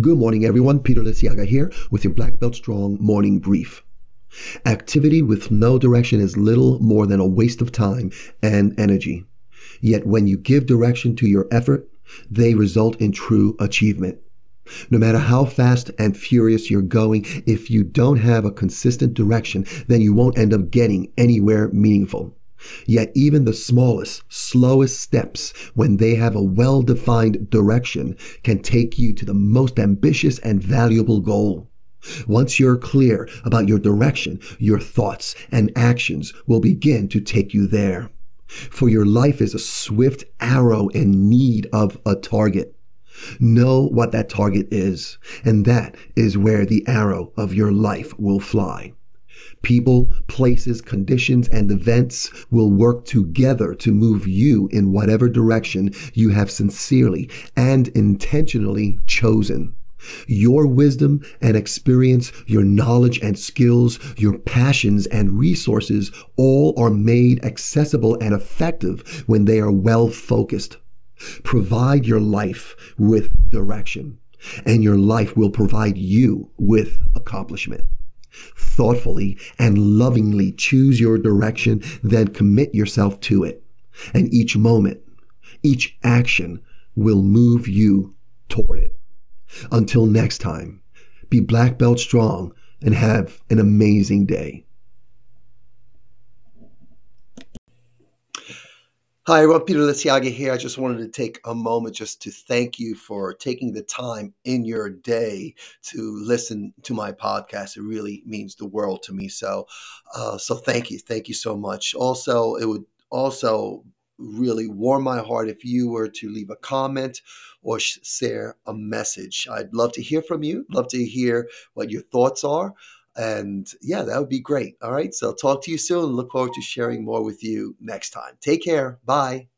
Good morning, everyone. Peter Liciaga here with your Black Belt Strong morning brief. Activity with no direction is little more than a waste of time and energy. Yet when you give direction to your effort, they result in true achievement. No matter how fast and furious you're going, if you don't have a consistent direction, then you won't end up getting anywhere meaningful. Yet even the smallest, slowest steps, when they have a well-defined direction, can take you to the most ambitious and valuable goal. Once you're clear about your direction, your thoughts and actions will begin to take you there. For your life is a swift arrow in need of a target. Know what that target is, and that is where the arrow of your life will fly. People, places, conditions, and events will work together to move you in whatever direction you have sincerely and intentionally chosen. Your wisdom and experience, your knowledge and skills, your passions and resources all are made accessible and effective when they are well focused. Provide your life with direction and your life will provide you with accomplishment thoughtfully and lovingly choose your direction, then commit yourself to it. And each moment, each action will move you toward it. Until next time, be black belt strong and have an amazing day. Hi, everyone. Peter Liciaga here. I just wanted to take a moment just to thank you for taking the time in your day to listen to my podcast. It really means the world to me. So, uh, so thank you, thank you so much. Also, it would also really warm my heart if you were to leave a comment or share a message. I'd love to hear from you. Love to hear what your thoughts are. And yeah, that would be great. All right. So talk to you soon. Look forward to sharing more with you next time. Take care. Bye.